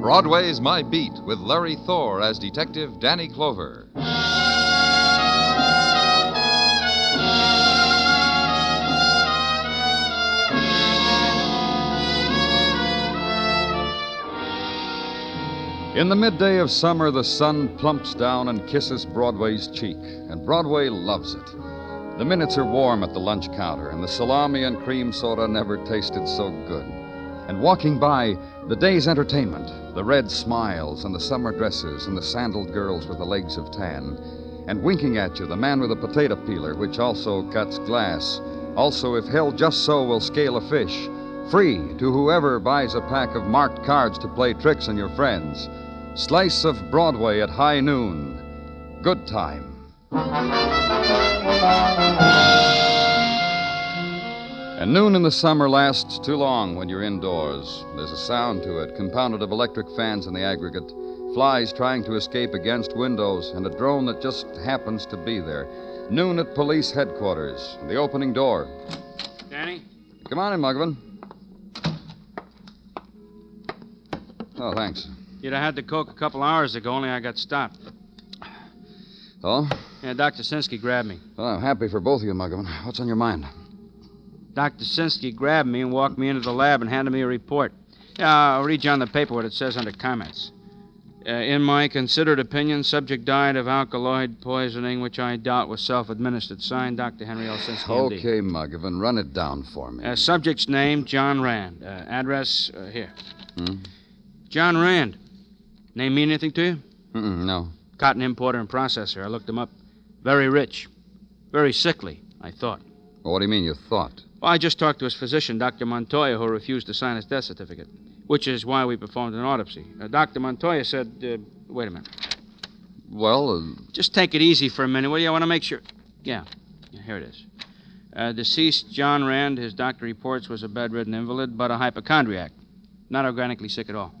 Broadway's My Beat with Larry Thor as Detective Danny Clover. In the midday of summer, the sun plumps down and kisses Broadway's cheek, and Broadway loves it. The minutes are warm at the lunch counter, and the salami and cream soda never tasted so good. And walking by, the day's entertainment, the red smiles and the summer dresses and the sandaled girls with the legs of tan, and winking at you, the man with a potato peeler, which also cuts glass. Also, if held just so, will scale a fish. Free to whoever buys a pack of marked cards to play tricks on your friends. Slice of Broadway at high noon. Good time. And noon in the summer lasts too long when you're indoors. There's a sound to it, compounded of electric fans in the aggregate, flies trying to escape against windows, and a drone that just happens to be there. Noon at police headquarters, the opening door. Danny? Come on in, Muggavan. Oh, thanks. You'd have had the Coke a couple hours ago, only I got stopped. Oh? Yeah, Dr. Sinsky grabbed me. Well, I'm happy for both of you, Muggavan. What's on your mind? Dr. Sinsky grabbed me and walked me into the lab and handed me a report. Yeah, I'll read you on the paper what it says under comments. Uh, in my considered opinion, subject died of alkaloid poisoning, which I doubt was self-administered. Signed, Dr. Henry L. Sinsky. Okay, Muggavan, run it down for me. Uh, subject's name, John Rand. Uh, address, uh, here. Hmm? John Rand. Name mean anything to you? Mm-mm, no. Cotton importer and processor. I looked him up. Very rich. Very sickly, I thought. Well, what do you mean you thought? Well, I just talked to his physician, Dr. Montoya, who refused to sign his death certificate, which is why we performed an autopsy. Uh, Dr. Montoya said, uh, wait a minute. Well, uh, Just take it easy for a minute, will you? I want to make sure. Yeah, yeah here it is. Uh, deceased John Rand, his doctor reports, was a bedridden invalid, but a hypochondriac. Not organically sick at all.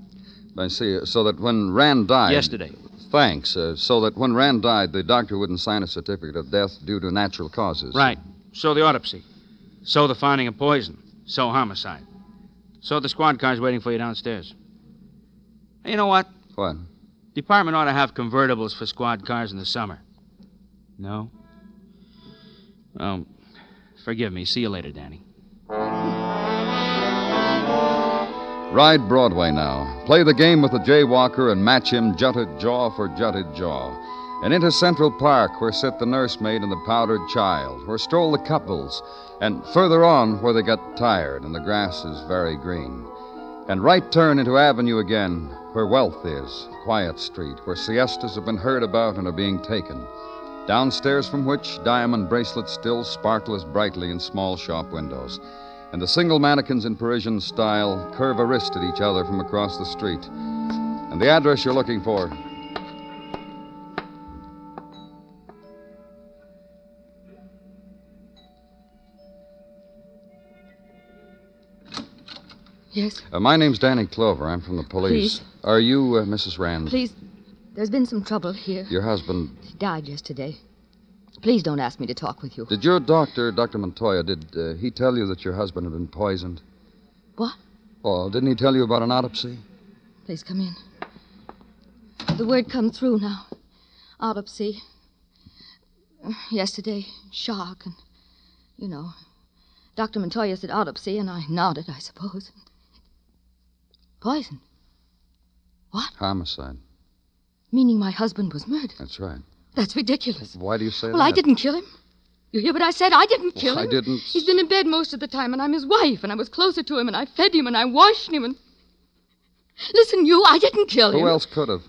I see. So that when Rand died. Yesterday. Thanks. Uh, so that when Rand died, the doctor wouldn't sign a certificate of death due to natural causes. Right. So the autopsy. So the finding of poison. So homicide. So the squad car's waiting for you downstairs. Hey, you know what? What? Department ought to have convertibles for squad cars in the summer. No? Um, forgive me. See you later, Danny. Ride Broadway now. Play the game with the jaywalker and match him jutted jaw for jutted jaw. And into Central Park, where sit the nursemaid and the powdered child, where stroll the couples, and further on, where they get tired and the grass is very green. And right turn into Avenue again, where wealth is, quiet street, where siestas have been heard about and are being taken. Downstairs from which diamond bracelets still sparkle as brightly in small shop windows and the single mannequins in Parisian style curve a wrist at each other from across the street. And the address you're looking for. Yes, Uh, my name's Danny Clover. I'm from the police. Please. Are you uh, Mrs. Rand? please. There's been some trouble here. Your husband. He died yesterday. Please don't ask me to talk with you. Did your doctor, Dr. Montoya, did uh, he tell you that your husband had been poisoned? What? Oh, didn't he tell you about an autopsy? Please come in. The word come through now. Autopsy. Yesterday, shock, and you know. Dr. Montoya said autopsy, and I nodded, I suppose. Poison. What? Homicide. Meaning my husband was murdered. That's right. That's ridiculous. Why do you say Well, that? Well, I didn't kill him. You hear what I said? I didn't kill Well, I didn't- He's been in bed most of the time, and I'm his wife, and I was closer to him, and I fed him, and I washed him, and. Listen, you, I didn't kill him. Who else could have?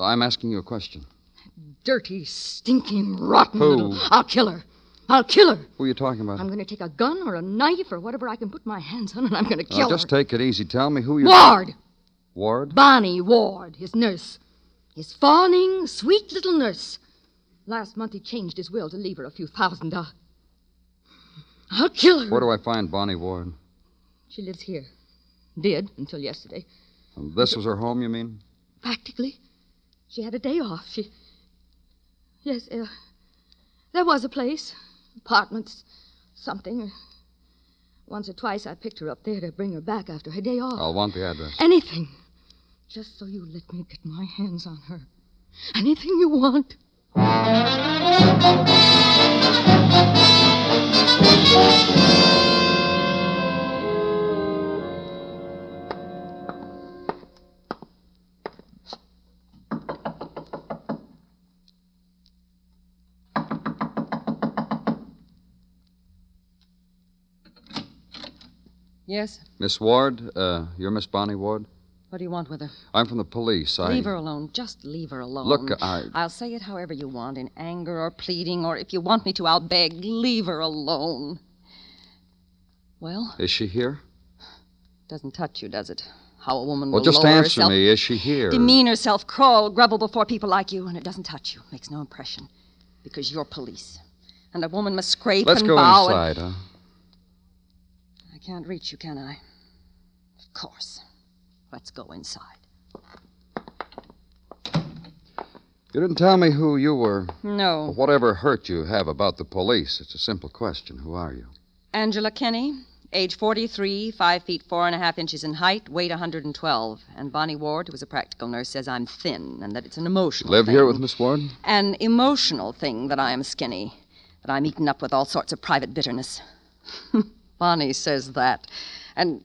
I'm asking you a question. Dirty, stinking, rotten Who? little. I'll kill her. I'll kill her. Who are you talking about? I'm going to take a gun or a knife or whatever I can put my hands on, and I'm going to Now, kill just her. Just take it easy. Tell me who you. Ward! Ward? Bonnie Ward, his nurse. His fawning, sweet little nurse. Last month he changed his will to leave her a few thousand dollars. I'll kill her. Where do I find Bonnie Ward? She lives here. Did until yesterday. Um, This was her home, you mean? Practically. She had a day off. She. Yes, uh, there was a place. Apartments. Something. Once or twice I picked her up there to bring her back after her day off. I'll want the address. Anything. Just so you let me get my hands on her. Anything you want. Yes? Miss Ward, uh, you're Miss Bonnie Ward? What do you want with her? I'm from the police. I. Leave her alone. Just leave her alone. Look, I- I'll say it however you want, in anger or pleading, or if you want me to, I'll beg. Leave her alone. Well, Is she here? doesn't touch you, does it? How a woman Well, will just answer herself, me. Is she here? demean herself, crawl, grovel before people like you, and it doesn't touch you. Makes no impression. Because you're police. And a woman must scrape Let's and go bow. and- inside, huh? I can't reach you, can I? Of course. Let's go inside. You didn't tell me who you were. No. Whatever hurt you have about the police, it's a simple question. Who are you? Angela Kenny, age 43, 5 feet 4 and a half inches in height, weight 112. And Bonnie Ward, who is a practical nurse, says I'm thin and that it's an emotional Live thing. here with Miss Ward? An emotional thing that I am skinny, that I'm eaten up with all sorts of private bitterness. Bonnie says that. And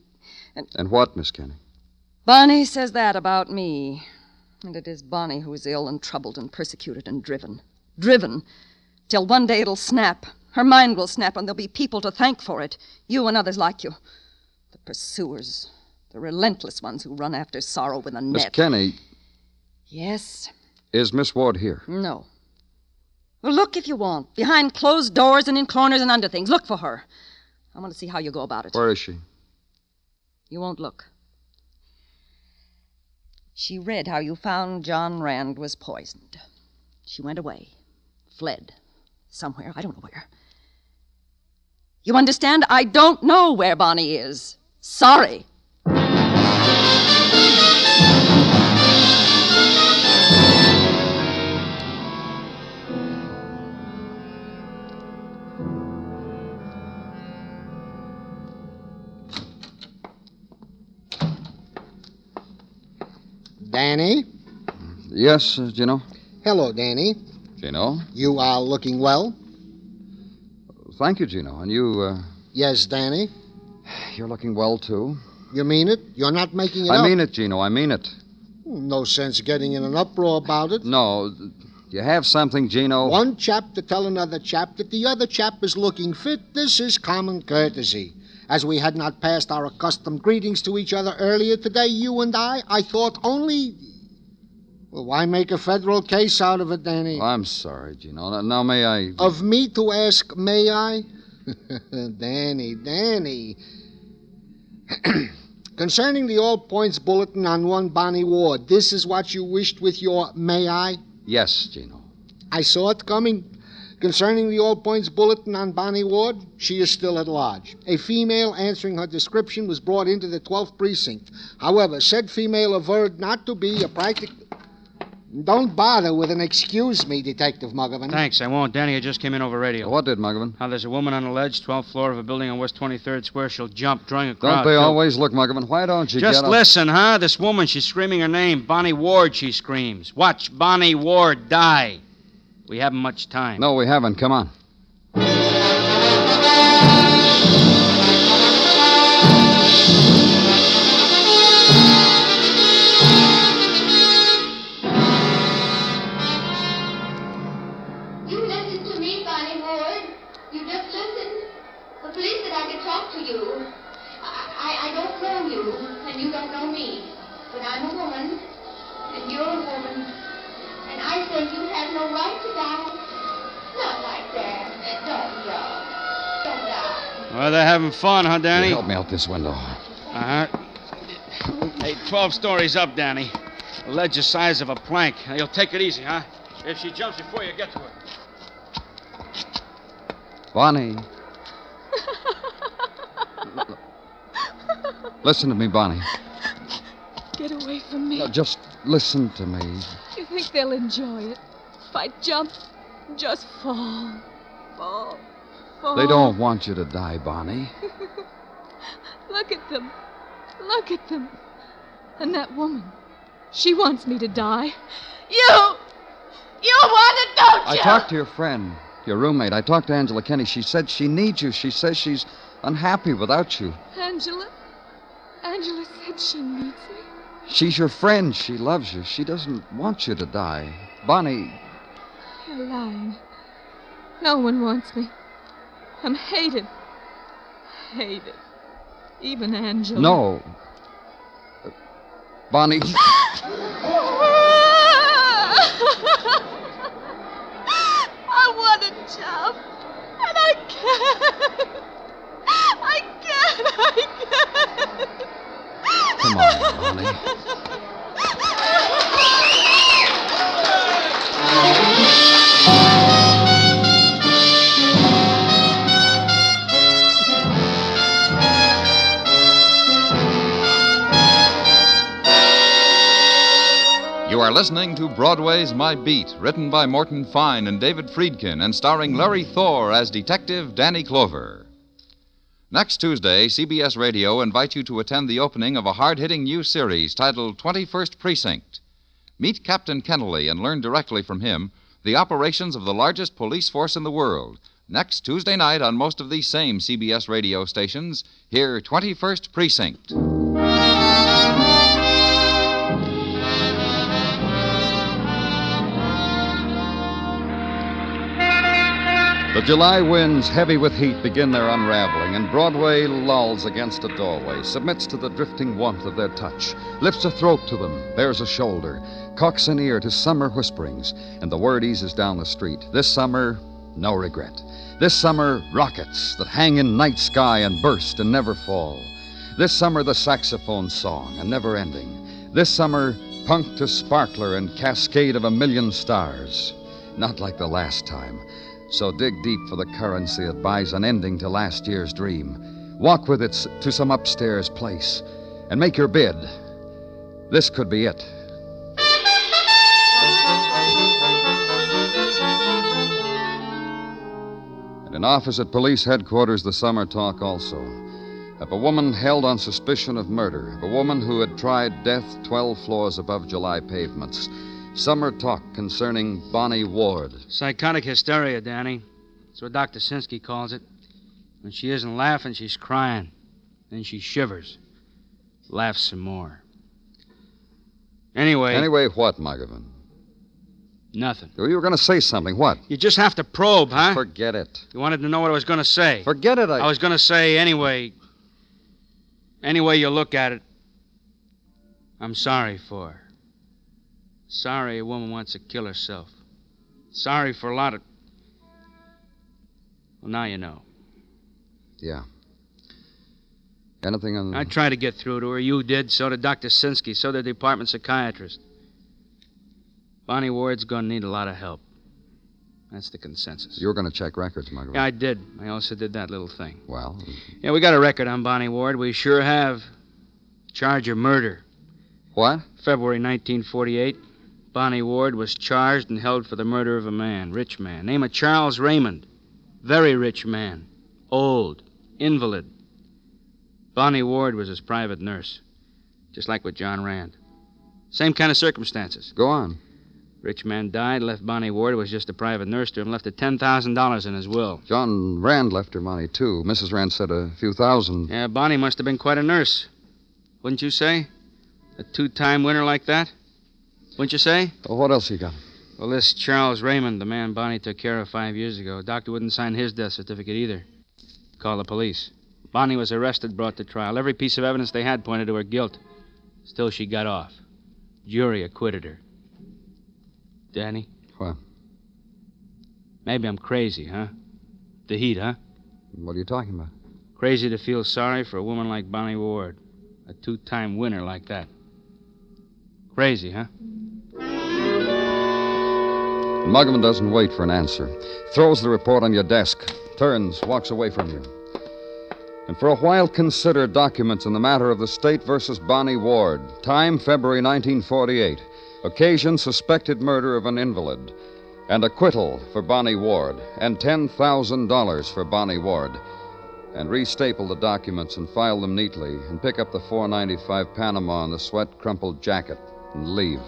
And what, Miss Kenny? Bonnie says that about me. And it is Bonnie who is ill and troubled and persecuted and driven. Driven. Till one day it'll snap. Her mind will snap, and there'll be people to thank for it. You and others like you. The pursuers. The relentless ones who run after sorrow with a Miss net. Kenny, yes. is Miss Ward here? No. Well, look if you want. Behind closed doors and in corners and under things. Look for her. I want to see how you go about it. Where is she? You won't look. She read how you found John Rand was poisoned. She went away, fled. Somewhere, I don't know where. You understand? I don't know where Bonnie is. Sorry. Danny? Yes, uh, Gino? Hello, Danny. Gino? You are looking well? Thank you, Gino. And you, uh, Yes, Danny. you're looking well, too. You mean it? You're not making it I up? mean it, Gino. I mean it. No sense getting in an uproar about it. No. You have something, Gino? One chap to tell another chap that the other chap is looking fit. This is common courtesy. As we had not passed our accustomed greetings to each other earlier today, you and I, I thought only. Well, why make a federal case out of it, Danny? Oh, I'm sorry, Gino. Now, now may I. Of me to ask, may I? Danny, Danny. Concerning the All Points Bulletin on one Bonnie Ward, this is what you wished with your may I? Yes, Gino. I saw it coming. Concerning the All Points Bulletin on Bonnie Ward, she is still at large. A female answering her description was brought into the 12th precinct. However, said female averred not to be a practical. Don't bother with an excuse me, Detective Muggavan. Thanks, I won't. Danny, I just came in over radio. What did, Muggavan? Now, there's a woman on the ledge, 12th floor of a building on West 23rd Square. She'll jump, drawing a crowd. Don't they too. always look, Muggavan? Why don't you Just get up- listen, huh? This woman, she's screaming her name. Bonnie Ward, she screams. Watch Bonnie Ward die. We haven't much time. No, we haven't. Come on. Having fun, huh, Danny? Help me out this window. Uh huh. Hey, 12 stories up, Danny. The ledge the size of a plank. Now, you'll take it easy, huh? If she jumps before you get to her. Bonnie. listen to me, Bonnie. Get away from me. Now, just listen to me. You think they'll enjoy it? If I jump, just fall. Fall. They oh. don't want you to die, Bonnie. Look at them. Look at them. And that woman. She wants me to die. You! You want it, don't you? I talked to your friend, your roommate. I talked to Angela Kenny. She said she needs you. She says she's unhappy without you. Angela? Angela said she needs me. She's your friend. She loves you. She doesn't want you to die. Bonnie, You're lying. No one wants me. I'm hated. Hated. Even Angela. no. Uh, Bonnie. I want to jump. And I can't. I can't. I can't. Come on, Bonnie. Listening to Broadway's My Beat, written by Morton Fine and David Friedkin, and starring Larry Thor as Detective Danny Clover. Next Tuesday, CBS Radio invites you to attend the opening of a hard hitting new series titled 21st Precinct. Meet Captain Kennelly and learn directly from him the operations of the largest police force in the world. Next Tuesday night on most of these same CBS radio stations, hear 21st Precinct. The July winds, heavy with heat, begin their unraveling, and Broadway lolls against a doorway, submits to the drifting warmth of their touch, lifts a throat to them, bares a shoulder, cocks an ear to summer whisperings, and the word eases down the street. This summer, no regret. This summer, rockets that hang in night sky and burst and never fall. This summer, the saxophone song, a never ending. This summer, punk to sparkler and cascade of a million stars. Not like the last time. So dig deep for the currency that buys an ending to last year's dream. Walk with it to some upstairs place and make your bid. This could be it. And in office at police headquarters, the summer talk also. Of a woman held on suspicion of murder, of a woman who had tried death 12 floors above July pavements. Summer talk concerning Bonnie Ward. Psychotic hysteria, Danny. That's what Dr. Sinsky calls it. When she isn't laughing, she's crying. Then she shivers. Laughs some more. Anyway, Anyway, what, Muggavan? nothing. Oh, you were going to say something. What? You just have to probe, huh? Forget it. You wanted to know what I was going to say. Forget it. I, I was going to say anyway. Any way you look at it, I'm sorry for her. Sorry a woman wants to kill herself. Sorry for a lot of. Well, now you know. Yeah. Anything on. I tried to get through to her. You did. So did Dr. Sinsky. So did the department psychiatrist. Bonnie Ward's going to need a lot of help. That's the consensus. You were going to check records, Muggavan. Yeah, I did. I also did that little thing. Well, Yeah, we got a record on Bonnie Ward. We sure have. Charge of murder. what? February 1948. Bonnie Ward was charged and held for the murder of a man, rich man, name of Charles Raymond. Very rich man. Old. Invalid. Bonnie Ward was his private nurse. Just like with John Rand. Same kind of circumstances. Go on. Rich man died, left Bonnie Ward, was just a private nurse to him, left her $10,000 in his will. John Rand left her money, too. Mrs. Rand said a few thousand. Yeah, Bonnie must have been quite a nurse. Wouldn't you say? A two time winner like that? Wouldn't you say? Well, what else you got? Well, this Charles Raymond, the man Bonnie took care of five years ago, doctor wouldn't sign his death certificate either. Call the police. Bonnie was arrested, brought to trial. Every piece of evidence they had pointed to her guilt. Still, she got off. Jury acquitted her. Danny? What? Maybe I'm crazy, huh? The heat, huh? What are you talking about? Crazy to feel sorry for a woman like Bonnie Ward. A two time winner like that. Crazy, huh? Muggavan doesn't wait for an answer. Throws the report on your desk, turns, walks away from you. And for a while consider documents in the matter of the state versus Bonnie Ward. Time, February 1948. Occasion, suspected murder of an invalid. And acquittal for Bonnie Ward. And $10,000 for Bonnie Ward. And restaple the documents and file them neatly. And pick up the 495 Panama and the sweat crumpled jacket. And leave.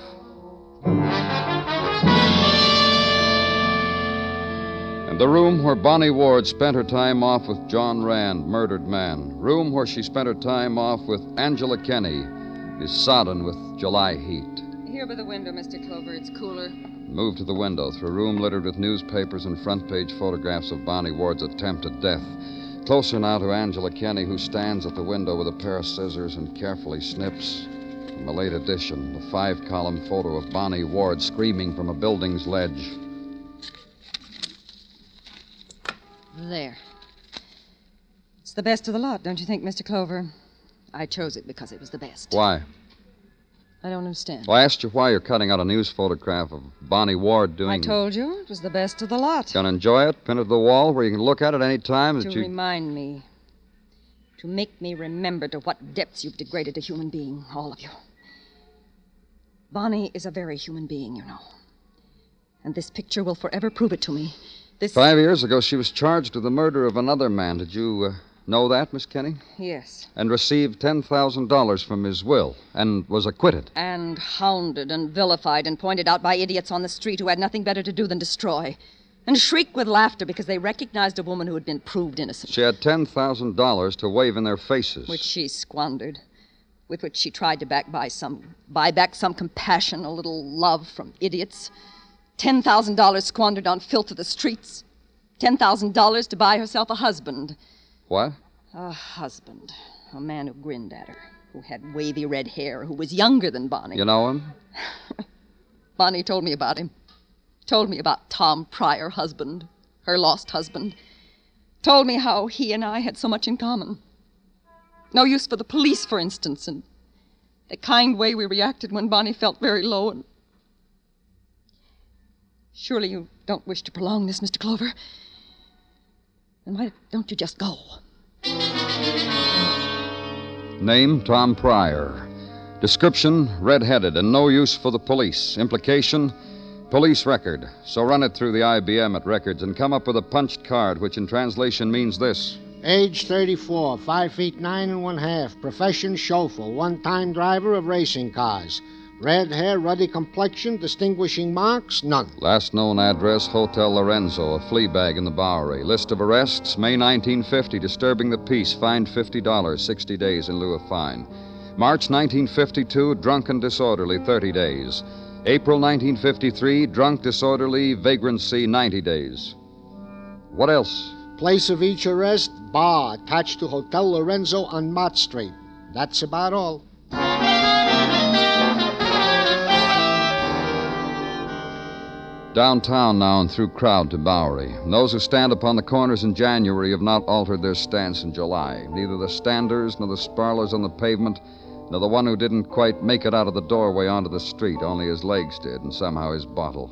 And the room where Bonnie Ward spent her time off with John Rand, murdered man. Room where she spent her time off with Angela Kenny is sodden with July heat. Here by the window, Mr. Clover. It's cooler. Move to the window through a room littered with newspapers and front page photographs of Bonnie Ward's attempt at death. Closer now to Angela Kenny, who stands at the window with a pair of scissors and carefully snips from a late edition, the five column photo of Bonnie Ward screaming from a building's ledge. There. It's the best of the lot, don't you think, Mr. Clover? I chose it because it was the best. Why? I don't understand. Well, I asked you why you're cutting out a news photograph of Bonnie Ward doing. I told you it was the best of the lot. Gonna enjoy it? Pin it to the wall where you can look at it any time To that you. remind me. To make me remember to what depths you've degraded a human being, all of you. Bonnie is a very human being, you know. And this picture will forever prove it to me. This. Five years ago, she was charged with the murder of another man. Did you uh, know that, Miss Kenny? Yes. And received $10,000 from his will and was acquitted. And hounded and vilified and pointed out by idiots on the street who had nothing better to do than destroy. And shriek with laughter because they recognized a woman who had been proved innocent. She had $10,000 to wave in their faces. which she squandered, with which she tried to back buy some buy back some compassion, a little love from idiots. Ten thousand dollars squandered on filth of the streets. Ten thousand dollars to buy herself a husband. What? A husband. A man who grinned at her, who had wavy red hair, who was younger than Bonnie. You know him? Bonnie told me about him. Told me about Tom Pryor, husband, her lost husband. Told me how he and I had so much in common. No use for the police, for instance, and the kind way we reacted when Bonnie felt very low and. Surely you don't wish to prolong this, Mr. Clover? Then why don't you just go? Name Tom Pryor. Description red-headed and no use for the police. Implication police record. So run it through the IBM at records and come up with a punched card, which in translation means this. Age 34, 5 feet 9 and 1 half. Profession chauffeur, one time driver of racing cars. Red hair, ruddy complexion, distinguishing marks, none. Last known address, Hotel Lorenzo, a flea bag in the Bowery. List of arrests, May 1950, disturbing the peace, fined $50, 60 days in lieu of fine. March 1952, drunk and disorderly, 30 days. April 1953, drunk, disorderly, vagrancy, 90 days. What else? Place of each arrest, bar attached to Hotel Lorenzo on Mott Street. That's about all. Downtown now and through crowd to Bowery. Those who stand upon the corners in January have not altered their stance in July. Neither the standers nor the sparlers on the pavement, nor the one who didn't quite make it out of the doorway onto the street, only his legs did, and somehow his bottle.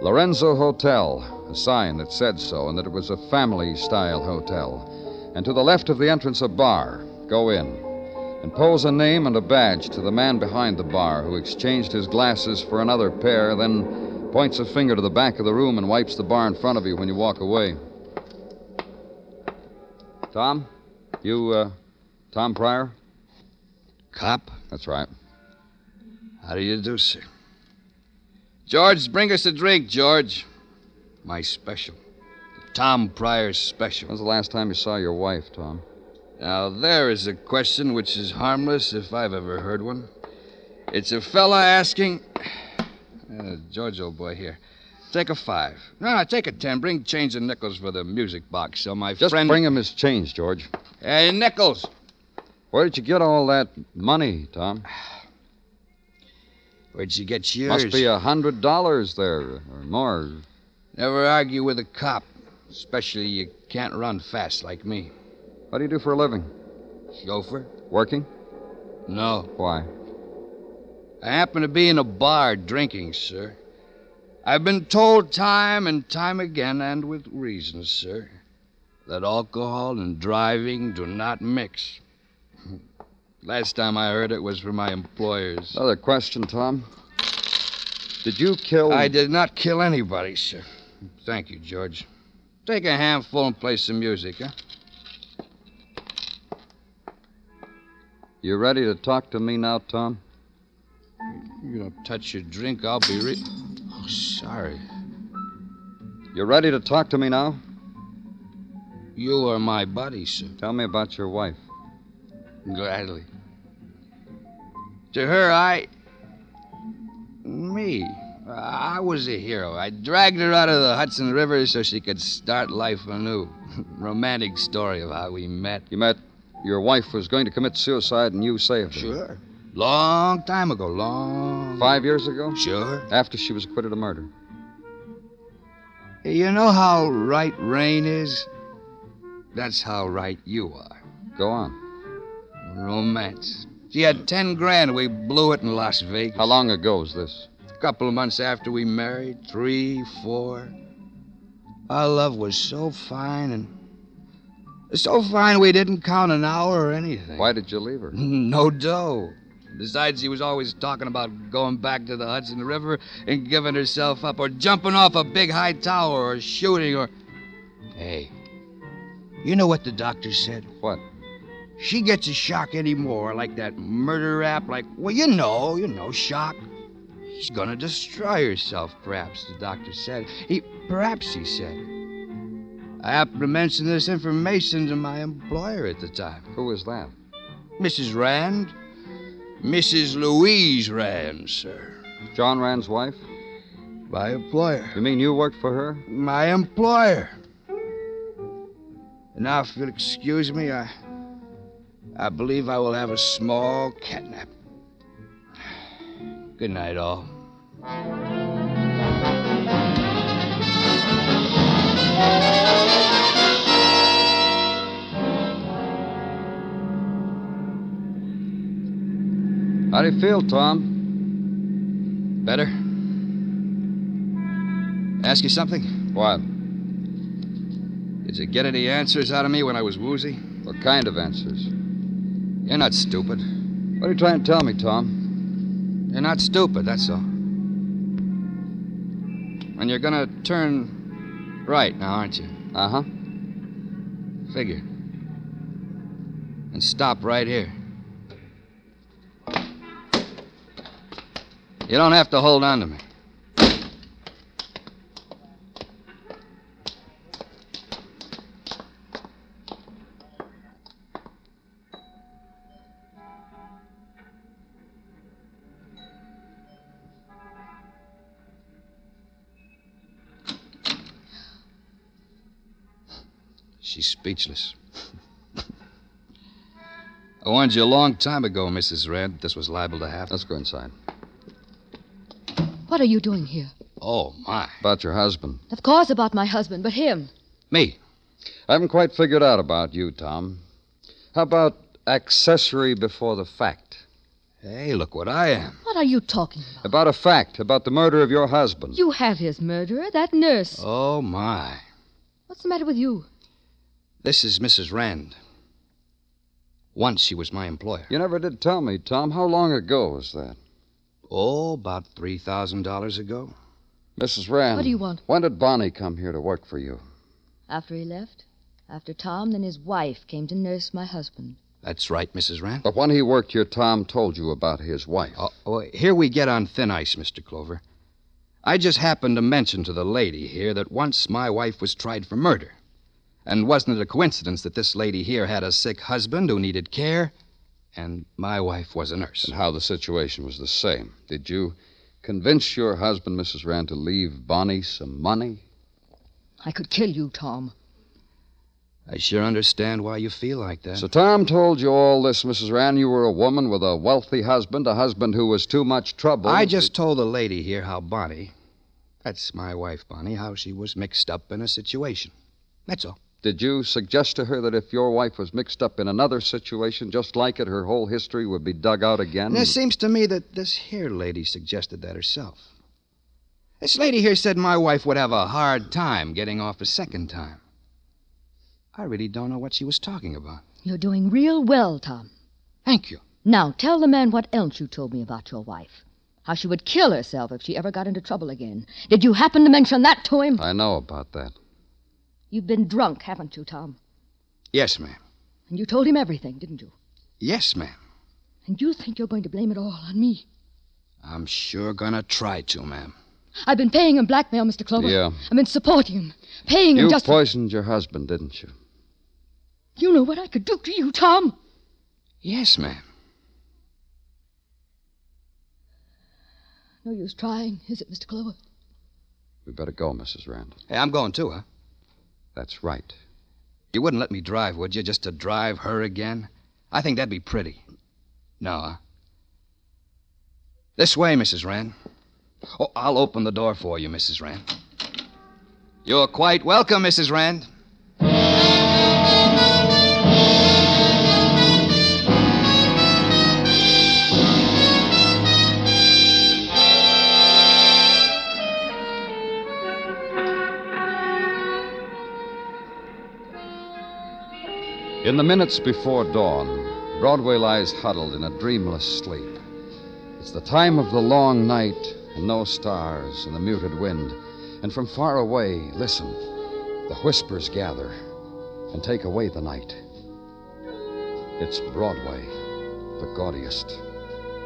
Lorenzo Hotel, a sign that said so, and that it was a family style hotel. And to the left of the entrance, a bar. Go in. And pose a name and a badge to the man behind the bar who exchanged his glasses for another pair, then points a finger to the back of the room and wipes the bar in front of you when you walk away. Tom? You, uh, Tom Pryor? Cop? That's right. How do you do, sir? George, bring us a drink, George. My special. Tom Pryor's special. When's the last time you saw your wife, Tom? Now, there is a question which is harmless if I've ever heard one. It's a fella asking. Uh, George, old boy, here. Take a five. No, no, take a ten. Bring change and nickels for the music box so my Just friend. bring him his change, George. Hey, nickels. Where did you get all that money, Tom? Where'd you get yours? Must be a hundred dollars there or more. Never argue with a cop. Especially you can't run fast like me. What do you do for a living? Chauffeur? Working? No. Why? I happen to be in a bar drinking, sir. I've been told time and time again, and with reason, sir, that alcohol and driving do not mix. Last time I heard it was from my employers. Another question, Tom. Did you kill. I did not kill anybody, sir. Thank you, George. Take a handful and play some music, huh? You ready to talk to me now, Tom? You don't touch your drink, I'll be re. Oh, sorry. You ready to talk to me now? You are my buddy, sir. Tell me about your wife. Gladly. To her, I. Me. I was a hero. I dragged her out of the Hudson River so she could start life anew. Romantic story of how we met. You met. Your wife was going to commit suicide and you saved her. Sure. Long time ago. Long. Five years ago? Sure. After she was acquitted of murder. You know how right Rain is? That's how right you are. Go on. Romance. She had ten grand. We blew it in Las Vegas. How long ago was this? A couple of months after we married. Three, four. Our love was so fine and so fine we didn't count an hour or anything. Why did you leave her? No dough. Besides, she was always talking about going back to the Hudson River and giving herself up, or jumping off a big high tower, or shooting, or. Hey, you know what the doctor said? What? She gets a shock anymore, like that murder rap, like, well, you know, you know, shock. She's gonna destroy herself, perhaps, the doctor said. He, perhaps, he said. I happened to mention this information to my employer at the time. Who was that? Mrs. Rand. Mrs. Louise Rand, sir. John Rand's wife? My employer. You mean you worked for her? My employer. And now, if you'll excuse me, I. I believe I will have a small catnap. Good night, all. How do you feel, Tom? Better? Ask you something? What? Did you get any answers out of me when I was woozy? What kind of answers? You're not stupid. What are you trying to tell me, Tom? You're not stupid, that's all. And you're gonna turn right now, aren't you? Uh huh. Figure. And stop right here. You don't have to hold on to me. She's speechless. I warned you a long time ago, Mrs. Red, this was liable to happen. Let's go inside. What are you doing here? Oh, my. About your husband. Of course, about my husband, but him. Me. I haven't quite figured out about you, Tom. How about accessory before the fact? Hey, look what I am. What are you talking about? About a fact, about the murder of your husband. You have his murderer, that nurse. Oh, my. What's the matter with you? This is Mrs. Rand. Once she was my employer. You never did tell me, Tom. How long ago was that? Oh, about $3,000 ago. Mrs. Rand. What do you want? When did Bonnie come here to work for you? After he left? After Tom, then his wife came to nurse my husband. That's right, Mrs. Rand. But when he worked here, Tom told you about his wife. Oh, oh, here we get on thin ice, Mr. Clover. I just happened to mention to the lady here that once my wife was tried for murder. And wasn't it a coincidence that this lady here had a sick husband who needed care? And my wife was a nurse. And how the situation was the same. Did you convince your husband, Mrs. Rand, to leave Bonnie some money? I could kill you, Tom. I sure understand why you feel like that. So Tom told you all this, Mrs. Rand. You were a woman with a wealthy husband, a husband who was too much trouble. I just told the lady here how Bonnie, that's my wife, Bonnie, how she was mixed up in a situation. That's all. Did you suggest to her that if your wife was mixed up in another situation just like it, her whole history would be dug out again? And it seems to me that this here lady suggested that herself. This lady here said my wife would have a hard time getting off a second time. I really don't know what she was talking about. You're doing real well, Tom. Thank you. Now, tell the man what else you told me about your wife. How she would kill herself if she ever got into trouble again. Did you happen to mention that to him? I know about that. You've been drunk, haven't you, Tom? Yes, ma'am. And you told him everything, didn't you? Yes, ma'am. And you think you're going to blame it all on me? I'm sure gonna try to, ma'am. I've been paying him blackmail, Mr. Clover. Yeah. I've been supporting him, paying him You just. poisoned your husband, didn't you? You know what I could do to you, Tom. Yes, ma'am. No use trying, is it, Mr. Clover? We better go, Mrs. Rand. Hey, I'm going too, huh? That's right. You wouldn't let me drive, would you, just to drive her again? I think that'd be pretty. No, huh? This way, Mrs. Rand. Oh, I'll open the door for you, Mrs. Rand. You're quite welcome, Mrs. Rand. In the minutes before dawn, Broadway lies huddled in a dreamless sleep. It's the time of the long night and no stars and the muted wind. And from far away, listen, the whispers gather and take away the night. It's Broadway, the gaudiest,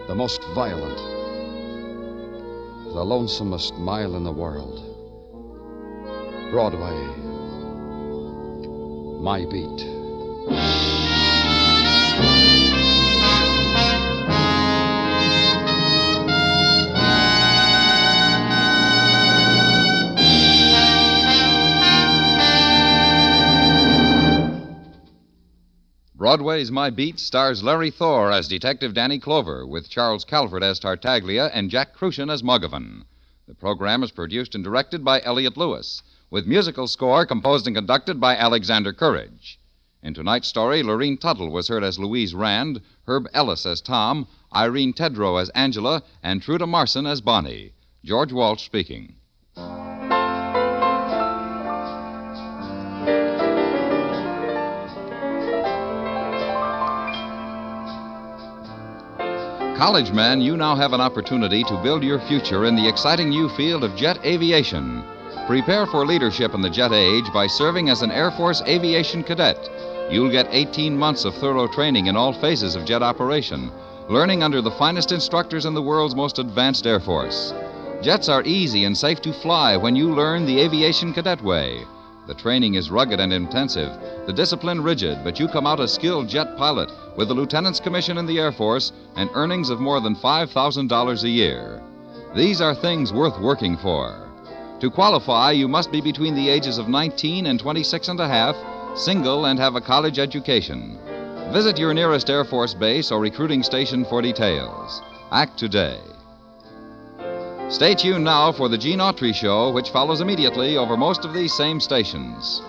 the most violent, the lonesomest mile in the world. Broadway, my beat. Broadway's My Beat stars Larry Thor as Detective Danny Clover, with Charles Calvert as Tartaglia and Jack Kruschen as Muggavan. The program is produced and directed by Elliott Lewis, with musical score composed and conducted by Alexander Courage. In tonight's story, Lurene Tuttle was heard as Louise Rand, Herb Ellis as Tom, Irene Tedrow as Angela, and Truda Marson as Bonnie. George Walsh speaking. College man, you now have an opportunity to build your future in the exciting new field of jet aviation. Prepare for leadership in the jet age by serving as an Air Force aviation cadet. You'll get 18 months of thorough training in all phases of jet operation, learning under the finest instructors in the world's most advanced Air Force. Jets are easy and safe to fly when you learn the aviation cadet way. The training is rugged and intensive, the discipline rigid, but you come out a skilled jet pilot with a lieutenant's commission in the Air Force and earnings of more than $5,000 a year. These are things worth working for. To qualify, you must be between the ages of 19 and 26 and a half, single, and have a college education. Visit your nearest Air Force base or recruiting station for details. Act today. Stay tuned now for the Gene Autry Show, which follows immediately over most of these same stations.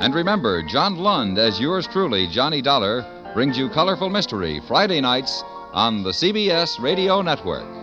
And remember, John Lund, as yours truly, Johnny Dollar, brings you Colorful Mystery Friday nights on the CBS Radio Network.